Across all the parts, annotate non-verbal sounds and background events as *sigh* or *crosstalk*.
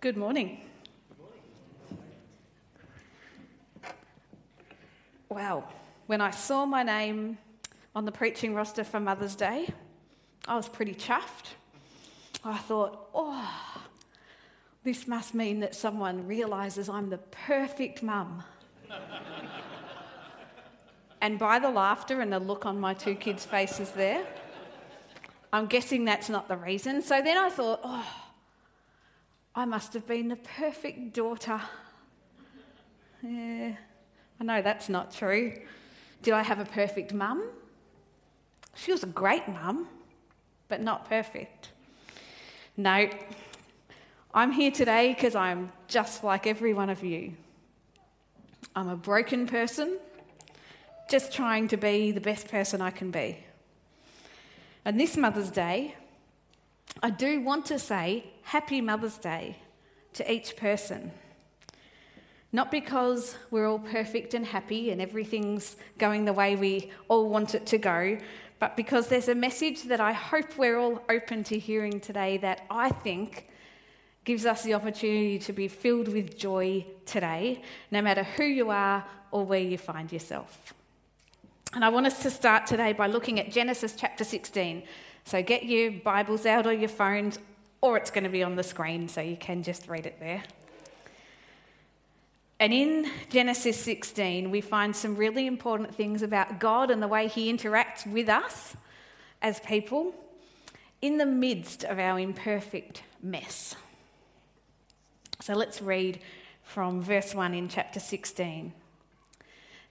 Good morning. Wow, when I saw my name on the preaching roster for Mother's Day, I was pretty chuffed. I thought, oh, this must mean that someone realises I'm the perfect mum. *laughs* and by the laughter and the look on my two kids' faces there, I'm guessing that's not the reason. So then I thought, oh, I must have been the perfect daughter. Yeah, I know that's not true. Did I have a perfect mum? She was a great mum, but not perfect. No, I'm here today because I'm just like every one of you. I'm a broken person, just trying to be the best person I can be. And this Mother's Day, I do want to say Happy Mother's Day to each person. Not because we're all perfect and happy and everything's going the way we all want it to go, but because there's a message that I hope we're all open to hearing today that I think gives us the opportunity to be filled with joy today, no matter who you are or where you find yourself. And I want us to start today by looking at Genesis chapter 16. So get your Bibles out or your phones, or it's going to be on the screen so you can just read it there. And in Genesis 16, we find some really important things about God and the way He interacts with us as people in the midst of our imperfect mess. So let's read from verse 1 in chapter 16.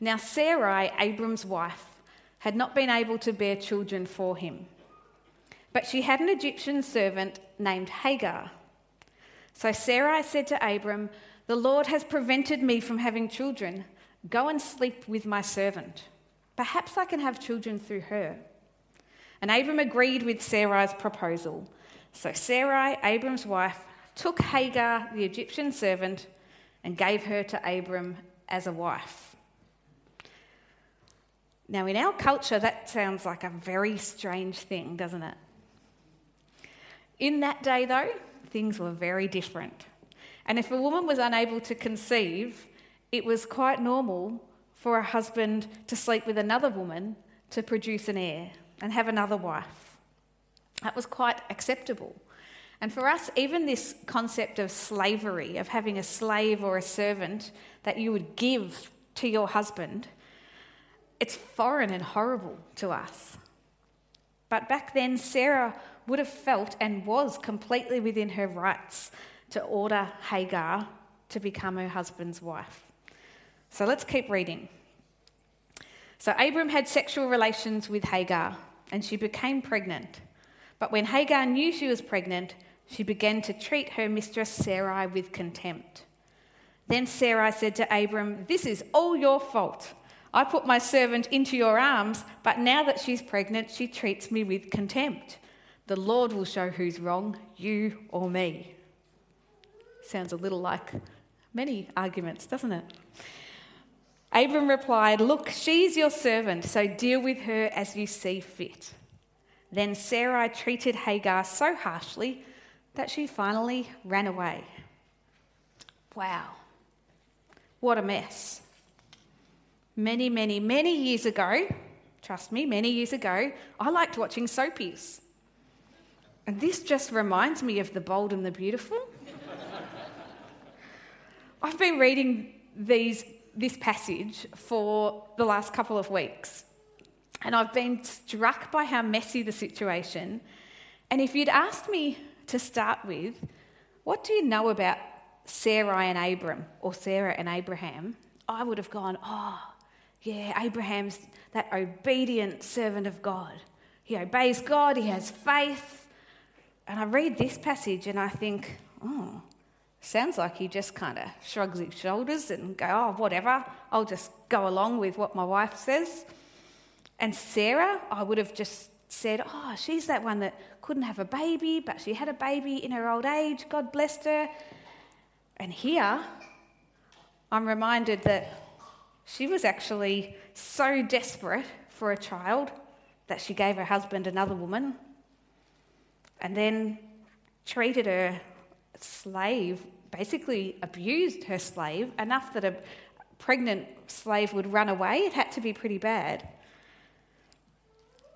Now, Sarai, Abram's wife, had not been able to bear children for him, but she had an Egyptian servant named Hagar. So Sarai said to Abram, The Lord has prevented me from having children. Go and sleep with my servant. Perhaps I can have children through her. And Abram agreed with Sarai's proposal. So Sarai, Abram's wife, took Hagar, the Egyptian servant, and gave her to Abram as a wife. Now, in our culture, that sounds like a very strange thing, doesn't it? In that day, though, things were very different. And if a woman was unable to conceive, it was quite normal for a husband to sleep with another woman to produce an heir and have another wife. That was quite acceptable. And for us, even this concept of slavery, of having a slave or a servant that you would give to your husband, it's foreign and horrible to us. But back then, Sarah would have felt and was completely within her rights to order Hagar to become her husband's wife. So let's keep reading. So Abram had sexual relations with Hagar and she became pregnant. But when Hagar knew she was pregnant, she began to treat her mistress Sarai with contempt. Then Sarai said to Abram, This is all your fault. I put my servant into your arms, but now that she's pregnant, she treats me with contempt. The Lord will show who's wrong, you or me. Sounds a little like many arguments, doesn't it? Abram replied, Look, she's your servant, so deal with her as you see fit. Then Sarai treated Hagar so harshly that she finally ran away. Wow, what a mess many, many, many years ago, trust me, many years ago, I liked watching soapies. And this just reminds me of The Bold and the Beautiful. I've been reading these, this passage for the last couple of weeks, and I've been struck by how messy the situation. And if you'd asked me to start with, what do you know about Sarai and Abram, or Sarah and Abraham? I would have gone, oh, yeah, Abraham's that obedient servant of God. He obeys God, he has faith. And I read this passage and I think, oh, sounds like he just kind of shrugs his shoulders and go, oh, whatever, I'll just go along with what my wife says. And Sarah, I would have just said, oh, she's that one that couldn't have a baby, but she had a baby in her old age. God blessed her. And here, I'm reminded that she was actually so desperate for a child that she gave her husband another woman and then treated her slave basically abused her slave enough that a pregnant slave would run away. It had to be pretty bad.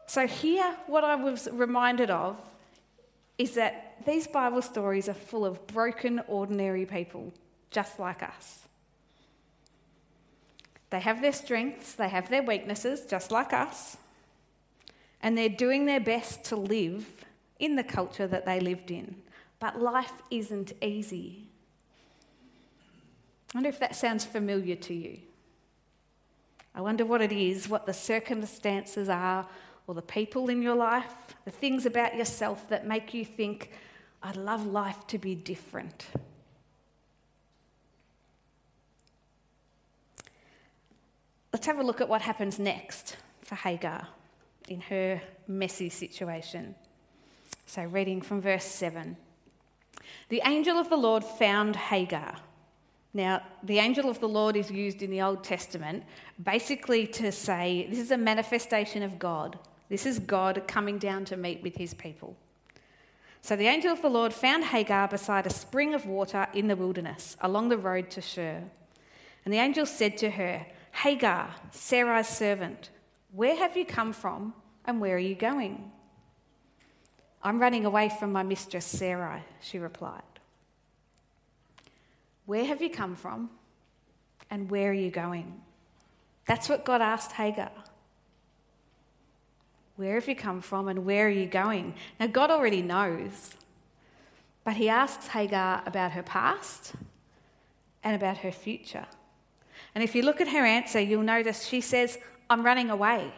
So, here, what I was reminded of is that these Bible stories are full of broken, ordinary people, just like us. They have their strengths, they have their weaknesses, just like us, and they're doing their best to live in the culture that they lived in. But life isn't easy. I wonder if that sounds familiar to you. I wonder what it is, what the circumstances are, or the people in your life, the things about yourself that make you think, I'd love life to be different. Let's have a look at what happens next for Hagar in her messy situation. So, reading from verse 7. The angel of the Lord found Hagar. Now, the angel of the Lord is used in the Old Testament basically to say this is a manifestation of God. This is God coming down to meet with his people. So the angel of the Lord found Hagar beside a spring of water in the wilderness, along the road to Shur. And the angel said to her, Hagar, Sarai's servant, where have you come from and where are you going? I'm running away from my mistress Sarai, she replied. Where have you come from and where are you going? That's what God asked Hagar. Where have you come from and where are you going? Now, God already knows, but He asks Hagar about her past and about her future. And if you look at her answer, you'll notice she says, I'm running away.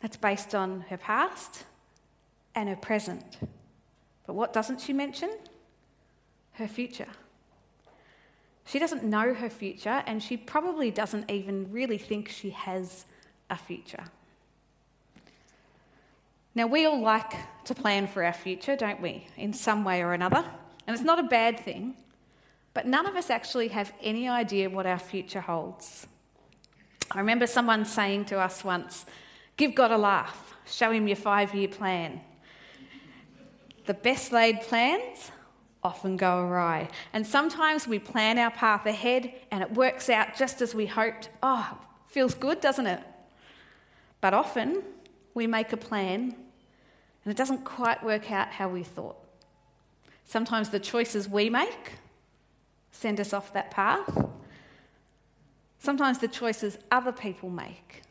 That's based on her past and her present. But what doesn't she mention? Her future. She doesn't know her future, and she probably doesn't even really think she has a future. Now, we all like to plan for our future, don't we, in some way or another? And it's not a bad thing, but none of us actually have any idea what our future holds. I remember someone saying to us once, Give God a laugh, show him your five year plan. The best laid plans often go awry. And sometimes we plan our path ahead and it works out just as we hoped. Oh, feels good, doesn't it? But often we make a plan and it doesn't quite work out how we thought. Sometimes the choices we make send us off that path. Sometimes the choices other people make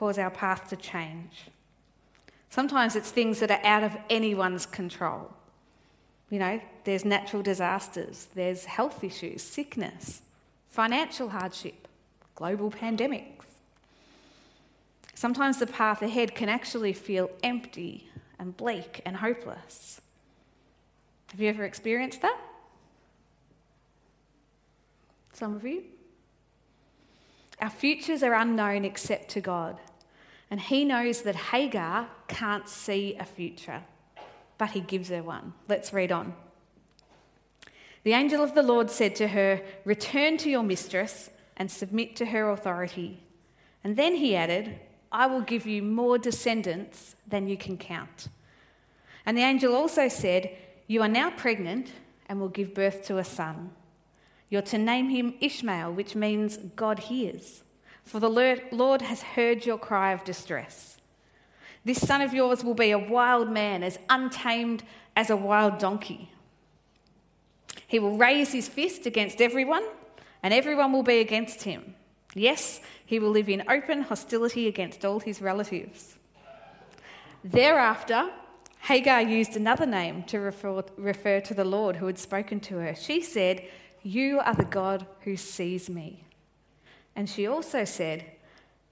cause our path to change. Sometimes it's things that are out of anyone's control. You know, there's natural disasters, there's health issues, sickness, financial hardship, global pandemics. Sometimes the path ahead can actually feel empty and bleak and hopeless. Have you ever experienced that? Some of you? Our futures are unknown except to God. And He knows that Hagar can't see a future, but He gives her one. Let's read on. The angel of the Lord said to her, Return to your mistress and submit to her authority. And then he added, I will give you more descendants than you can count. And the angel also said, You are now pregnant and will give birth to a son. You're to name him Ishmael, which means God hears, for the Lord has heard your cry of distress. This son of yours will be a wild man, as untamed as a wild donkey. He will raise his fist against everyone, and everyone will be against him. Yes, he will live in open hostility against all his relatives. Thereafter, Hagar used another name to refer, refer, to the Lord who had spoken to her. She said, You are the God who sees me. And she also said,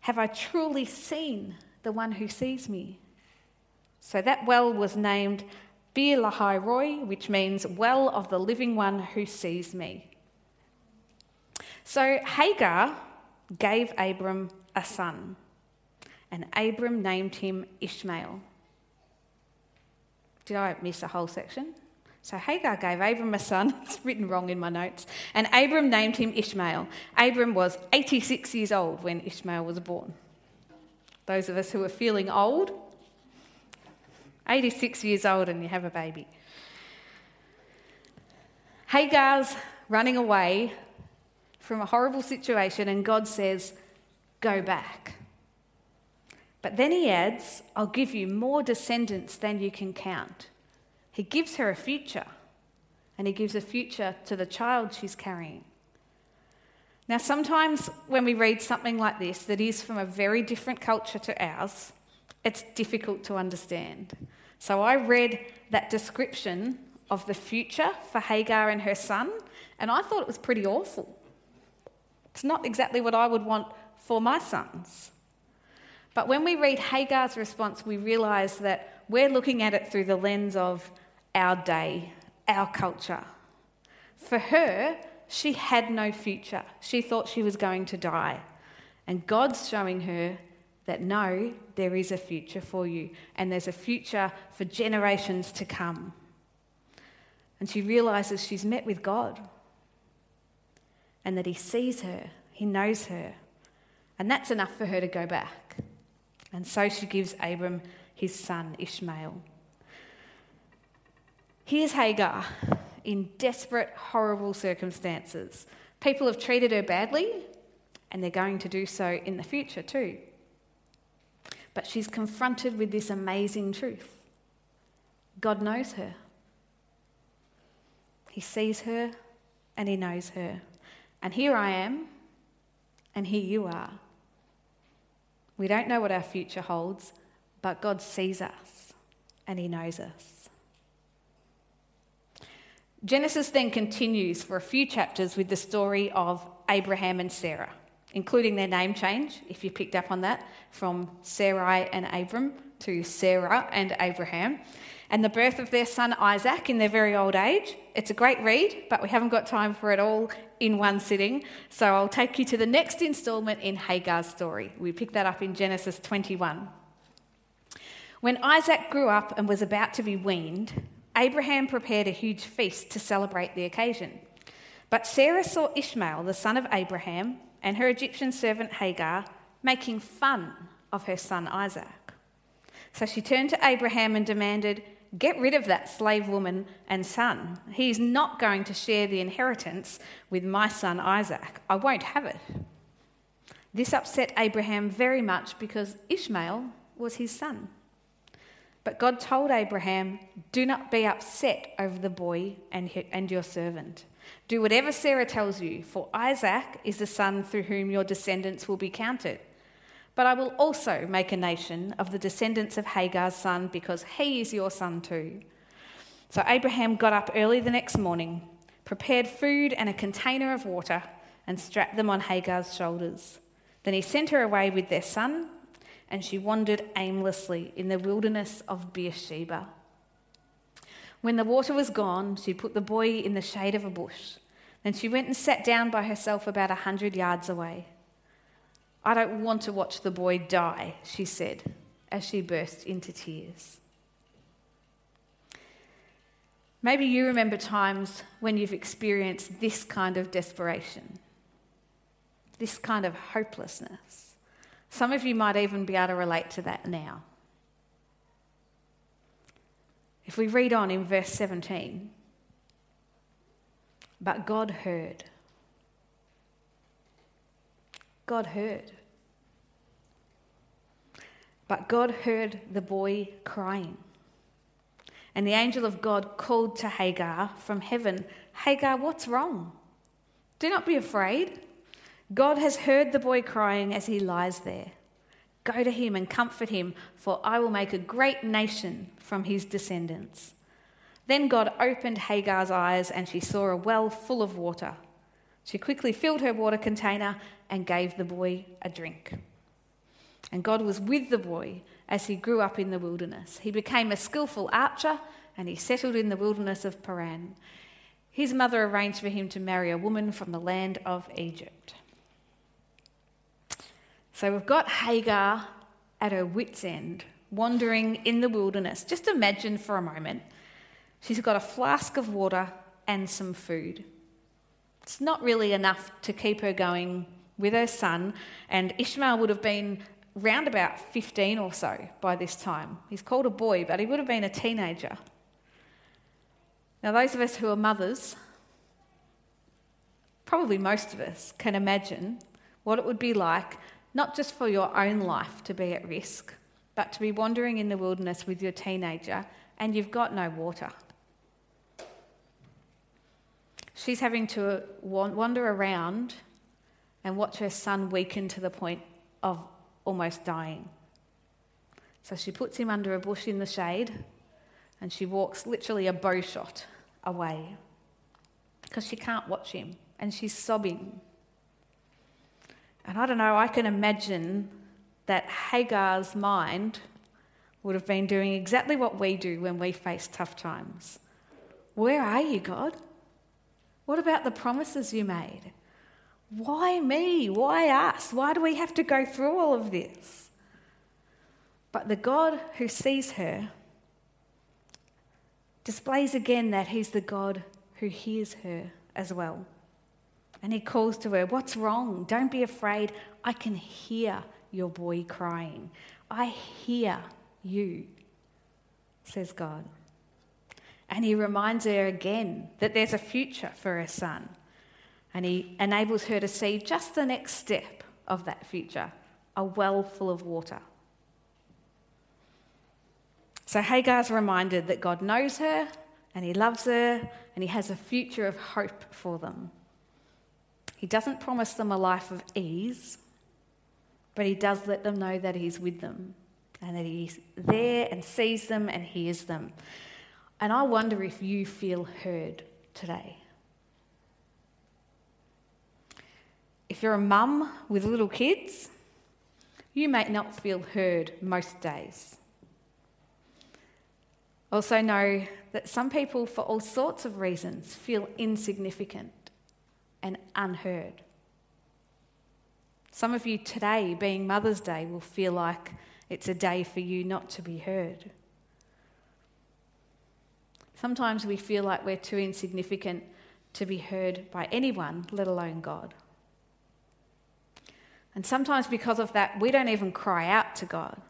Have I truly seen the one who sees me? So that well was named Beer Lahai Roi, which means well of the living one who sees me. So Hagar gave Abram a son, and Abram named him Ishmael. Did I miss a whole section? So Hagar gave Abram a son. *laughs* It's written wrong in my notes. And Abram named him Ishmael. Abram was 86 years old when Ishmael was born. Those of us who are feeling old, 86 years old and you have a baby. Hagar's running away from a horrible situation, and God says, Go back. But then he adds, I'll give you more descendants than you can count. He gives her a future, and he gives a future to the child she's carrying. Now, sometimes when we read something like this that is from a very different culture to ours, it's difficult to understand. So I read that description of the future for Hagar and her son, and I thought it was pretty awful. It's not exactly what I would want for my sons. But when we read Hagar's response, we realize that we're looking at it through the lens of our day, our culture. For her, she had no future. She thought she was going to die. And God's showing her that no, there is a future for you, and there's a future for generations to come. And she realizes she's met with God and that He sees her, He knows her. And that's enough for her to go back. And so she gives Abram his son Ishmael. Here's Hagar in desperate, horrible circumstances. People have treated her badly, and they're going to do so in the future too. But she's confronted with this amazing truth God knows her. He sees her and he knows her. And here I am, and here you are. We don't know what our future holds, but God sees us and he knows us. Genesis then continues for a few chapters with the story of Abraham and Sarah, including their name change, if you picked up on that, from Sarai and Abram to Sarah and Abraham and the birth of their son Isaac in their very old age. It's a great read, but we haven't got time for it all in one sitting. So I'll take you to the next instalment in Hagar's story. We pick that up in Genesis 21. When Isaac grew up and was about to be weaned, Abraham prepared a huge feast to celebrate the occasion. But Sarah saw Ishmael, the son of Abraham, and her Egyptian servant Hagar making fun of her son Isaac. So she turned to Abraham and demanded, Get rid of that slave woman and son. He is not going to share the inheritance with my son Isaac. I won't have it. This upset Abraham very much because Ishmael was his son. But God told Abraham, Do not be upset over the boy and, and your servant. Do whatever Sarah tells you, for Isaac is the son through whom your descendants will be counted. But I will also make a nation of the descendants of Hagar's son, because he is your son too. So Abraham got up early the next morning, prepared food and a container of water, and strapped them on Hagar's shoulders. Then he sent her away with their son, and she wandered aimlessly in the wilderness of Beersheba. When the water was gone, she put the boy in the shade of a bush. Then she went and sat down by herself about a hundred yards away. I don't want to watch the boy die, she said as she burst into tears. Maybe you remember times when you've experienced this kind of desperation, this kind of hopelessness. Some of you might even be able to relate to that now. If we read on in verse 17, but God heard. God heard. But God heard the boy crying. And the angel of God called to Hagar from heaven Hagar, what's wrong? Do not be afraid. God has heard the boy crying as he lies there. Go to him and comfort him, for I will make a great nation from his descendants. Then God opened Hagar's eyes, and she saw a well full of water. She quickly filled her water container and gave the boy a drink. And God was with the boy as he grew up in the wilderness. He became a skillful archer and he settled in the wilderness of Paran. His mother arranged for him to marry a woman from the land of Egypt. So we've got Hagar at her wits' end, wandering in the wilderness. Just imagine for a moment she's got a flask of water and some food. It's not really enough to keep her going with her son, and Ishmael would have been round about 15 or so by this time. He's called a boy, but he would have been a teenager. Now, those of us who are mothers probably most of us, can imagine what it would be like not just for your own life to be at risk, but to be wandering in the wilderness with your teenager and you've got no water. She's having to wander around and watch her son weaken to the point of almost dying. So she puts him under a bush in the shade and she walks literally a bow shot away because she can't watch him and she's sobbing. And I don't know, I can imagine that Hagar's mind would have been doing exactly what we do when we face tough times. Where are you, God? What about the promises you made? Why me? Why us? Why do we have to go through all of this? But the God who sees her displays again that he's the God who hears her as well. And he calls to her, What's wrong? Don't be afraid. I can hear your boy crying. I hear you, says God. And he reminds her again that there's a future for her son. And he enables her to see just the next step of that future a well full of water. So Hagar's reminded that God knows her and he loves her and he has a future of hope for them. He doesn't promise them a life of ease, but he does let them know that he's with them and that he's there and sees them and hears them. And I wonder if you feel heard today. If you're a mum with little kids, you may not feel heard most days. Also, know that some people, for all sorts of reasons, feel insignificant and unheard. Some of you today, being Mother's Day, will feel like it's a day for you not to be heard. Sometimes we feel like we're too insignificant to be heard by anyone, let alone God. And sometimes, because of that, we don't even cry out to God.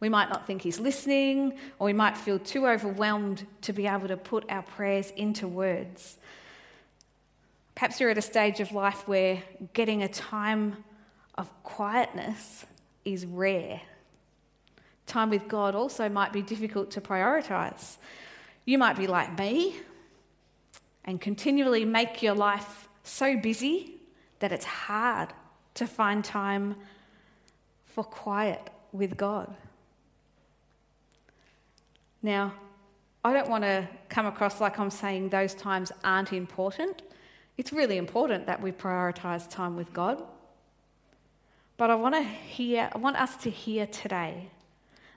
We might not think He's listening, or we might feel too overwhelmed to be able to put our prayers into words. Perhaps you're at a stage of life where getting a time of quietness is rare. Time with God also might be difficult to prioritise. You might be like me and continually make your life so busy that it's hard to find time for quiet with God. Now, I don't want to come across like I'm saying those times aren't important. It's really important that we prioritize time with God. But I want to hear I want us to hear today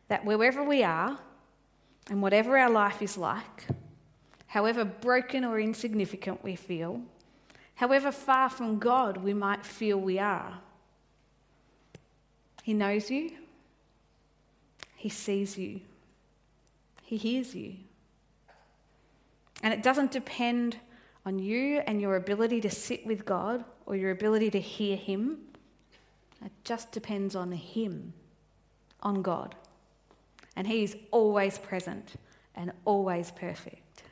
that wherever we are and whatever our life is like, however broken or insignificant we feel, however far from God we might feel we are, He knows you, He sees you, He hears you. And it doesn't depend on you and your ability to sit with God or your ability to hear Him. It just depends on Him, on God. And He's always present and always perfect.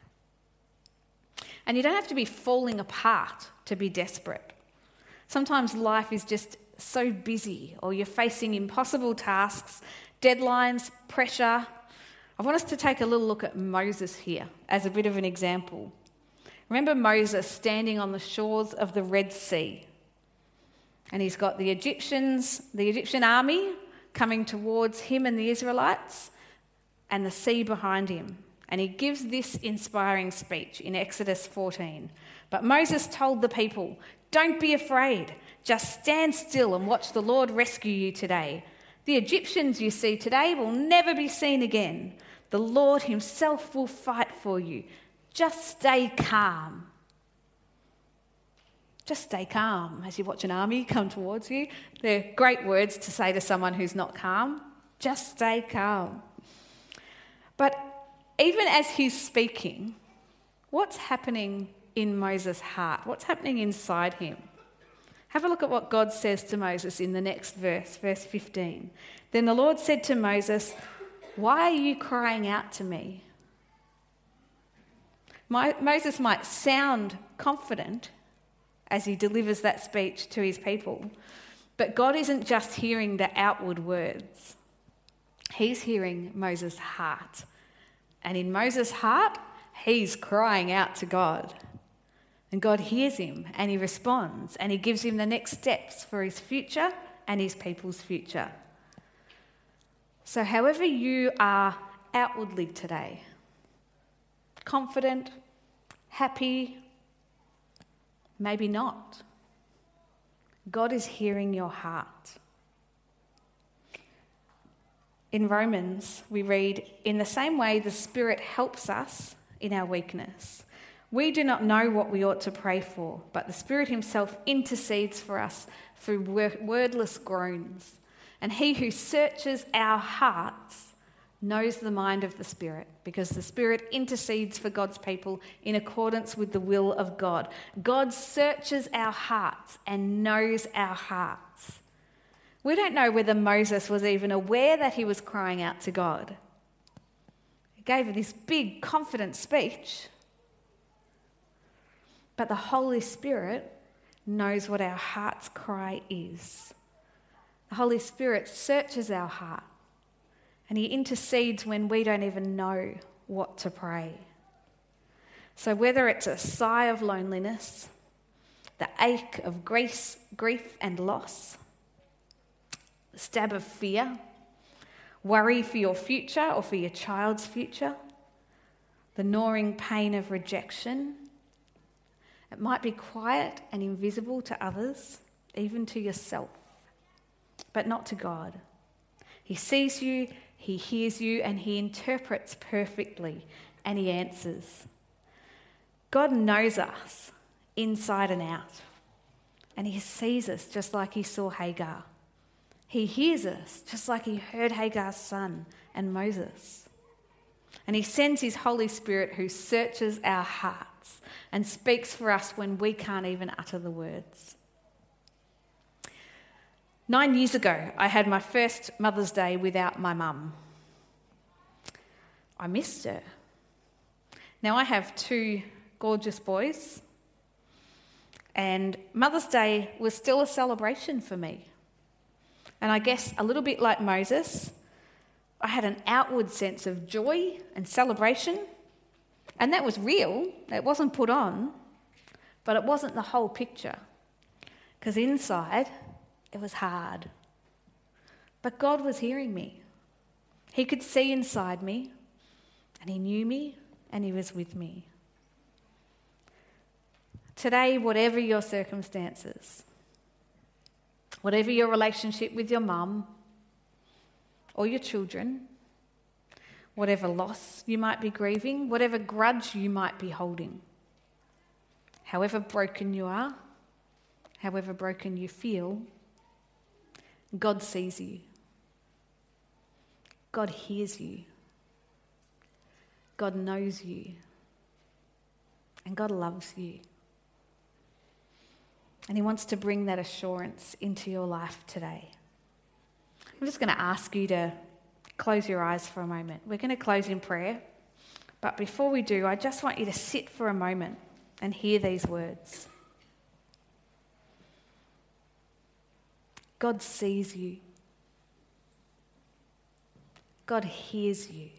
And you don't have to be falling apart to be desperate. Sometimes life is just so busy, or you're facing impossible tasks, deadlines, pressure. I want us to take a little look at Moses here as a bit of an example. Remember Moses standing on the shores of the Red Sea. And he's got the Egyptians, the Egyptian army coming towards him and the Israelites, and the sea behind him. And he gives this inspiring speech in Exodus 14. But Moses told the people, Don't be afraid, just stand still and watch the Lord rescue you today. The Egyptians you see today will never be seen again. The Lord himself will fight for you. Just stay calm. Just stay calm as you watch an army *laughs* come towards you. They're great words to say to someone who's not calm. Just stay calm. But even as he's speaking, what's happening in Moses' heart? What's happening inside him? Have a look at what God says to Moses in the next verse, verse 15. Then the Lord said to Moses, Why are you crying out to me? Moses might sound confident, as he delivers that speech to his people. But God isn't just hearing the outward words, he's hearing Moses' heart. And in Moses' heart, he's crying out to God. And God hears him and he responds and he gives him the next steps for his future and his people's future. So, however, you are outwardly today confident, happy, maybe not. God is hearing your heart. In Romans, we read, In the same way, the Spirit helps us in our weakness. We do not know what we ought to pray for, but the Spirit Himself intercedes for us through wordless groans. And He who searches our hearts knows the mind of the Spirit, because the Spirit intercedes for God's people in accordance with the will of God. God searches our hearts and knows our hearts. We don't know whether Moses was even aware that he was crying out to God. He gave this big, confident speech. But the Holy Spirit knows what our heart's cry is. The Holy Spirit searches our heart and He intercedes when we don't even know what to pray. So, whether it's a sigh of loneliness, the ache of grief, grief and loss, the stab of fear, worry for your future or for your child's future, the gnawing pain of rejection, it might be quiet and invisible to others, even to yourself, but not to God. He sees you, he hears you, and He interprets perfectly, and He answers. God knows us inside and out, and He sees us just like He saw Hagar. He hears us just like He heard Hagar's son and Moses. And He sends His Holy Spirit who searches our hearts and speaks for us when we can't even utter the words. Nine years ago, I had my first Mother's Day without my mum. I missed her. Now, I have two gorgeous boys, and Mother's Day was still a celebration for me. And I guess a little bit like Moses, I had an outward sense of joy and celebration, and that was real, it wasn't put on, but it wasn't the whole picture. Because inside, it was hard. But God was hearing me. He could see inside me, and He knew me, and He was with me. Today, whatever your circumstances, whatever your relationship with your mum or your children, whatever loss you might be grieving, whatever grudge you might be holding, however broken you are, however broken you feel, God sees you. God hears you. God knows you. And God loves you. And He wants to bring that assurance into your life today. I'm just going to ask you to close your eyes for a moment. We're going to close in prayer. But before we do, I just want you to sit for a moment and hear these words. God sees you. God hears you.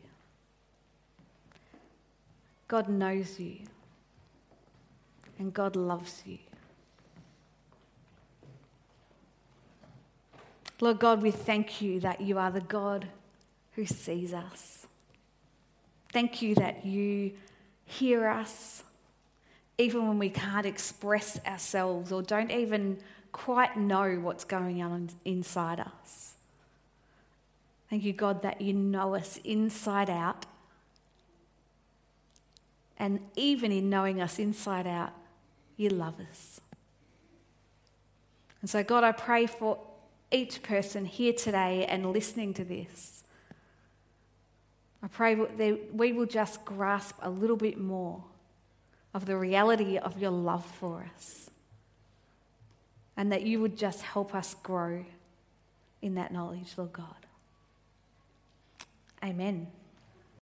God knows you. And God loves you. Lord God, we thank you that you are the God who sees us. Thank you that you hear us even when we can't express ourselves or don't even quite know what's going on inside us. Thank you, God, that you know us inside out. And even in knowing us inside out, you love us. And so, God, I pray for each person here today and listening to this. I pray that we will just grasp a little bit more of the reality of your love for us and that you would just help us grow in that knowledge, Lord God. Amen.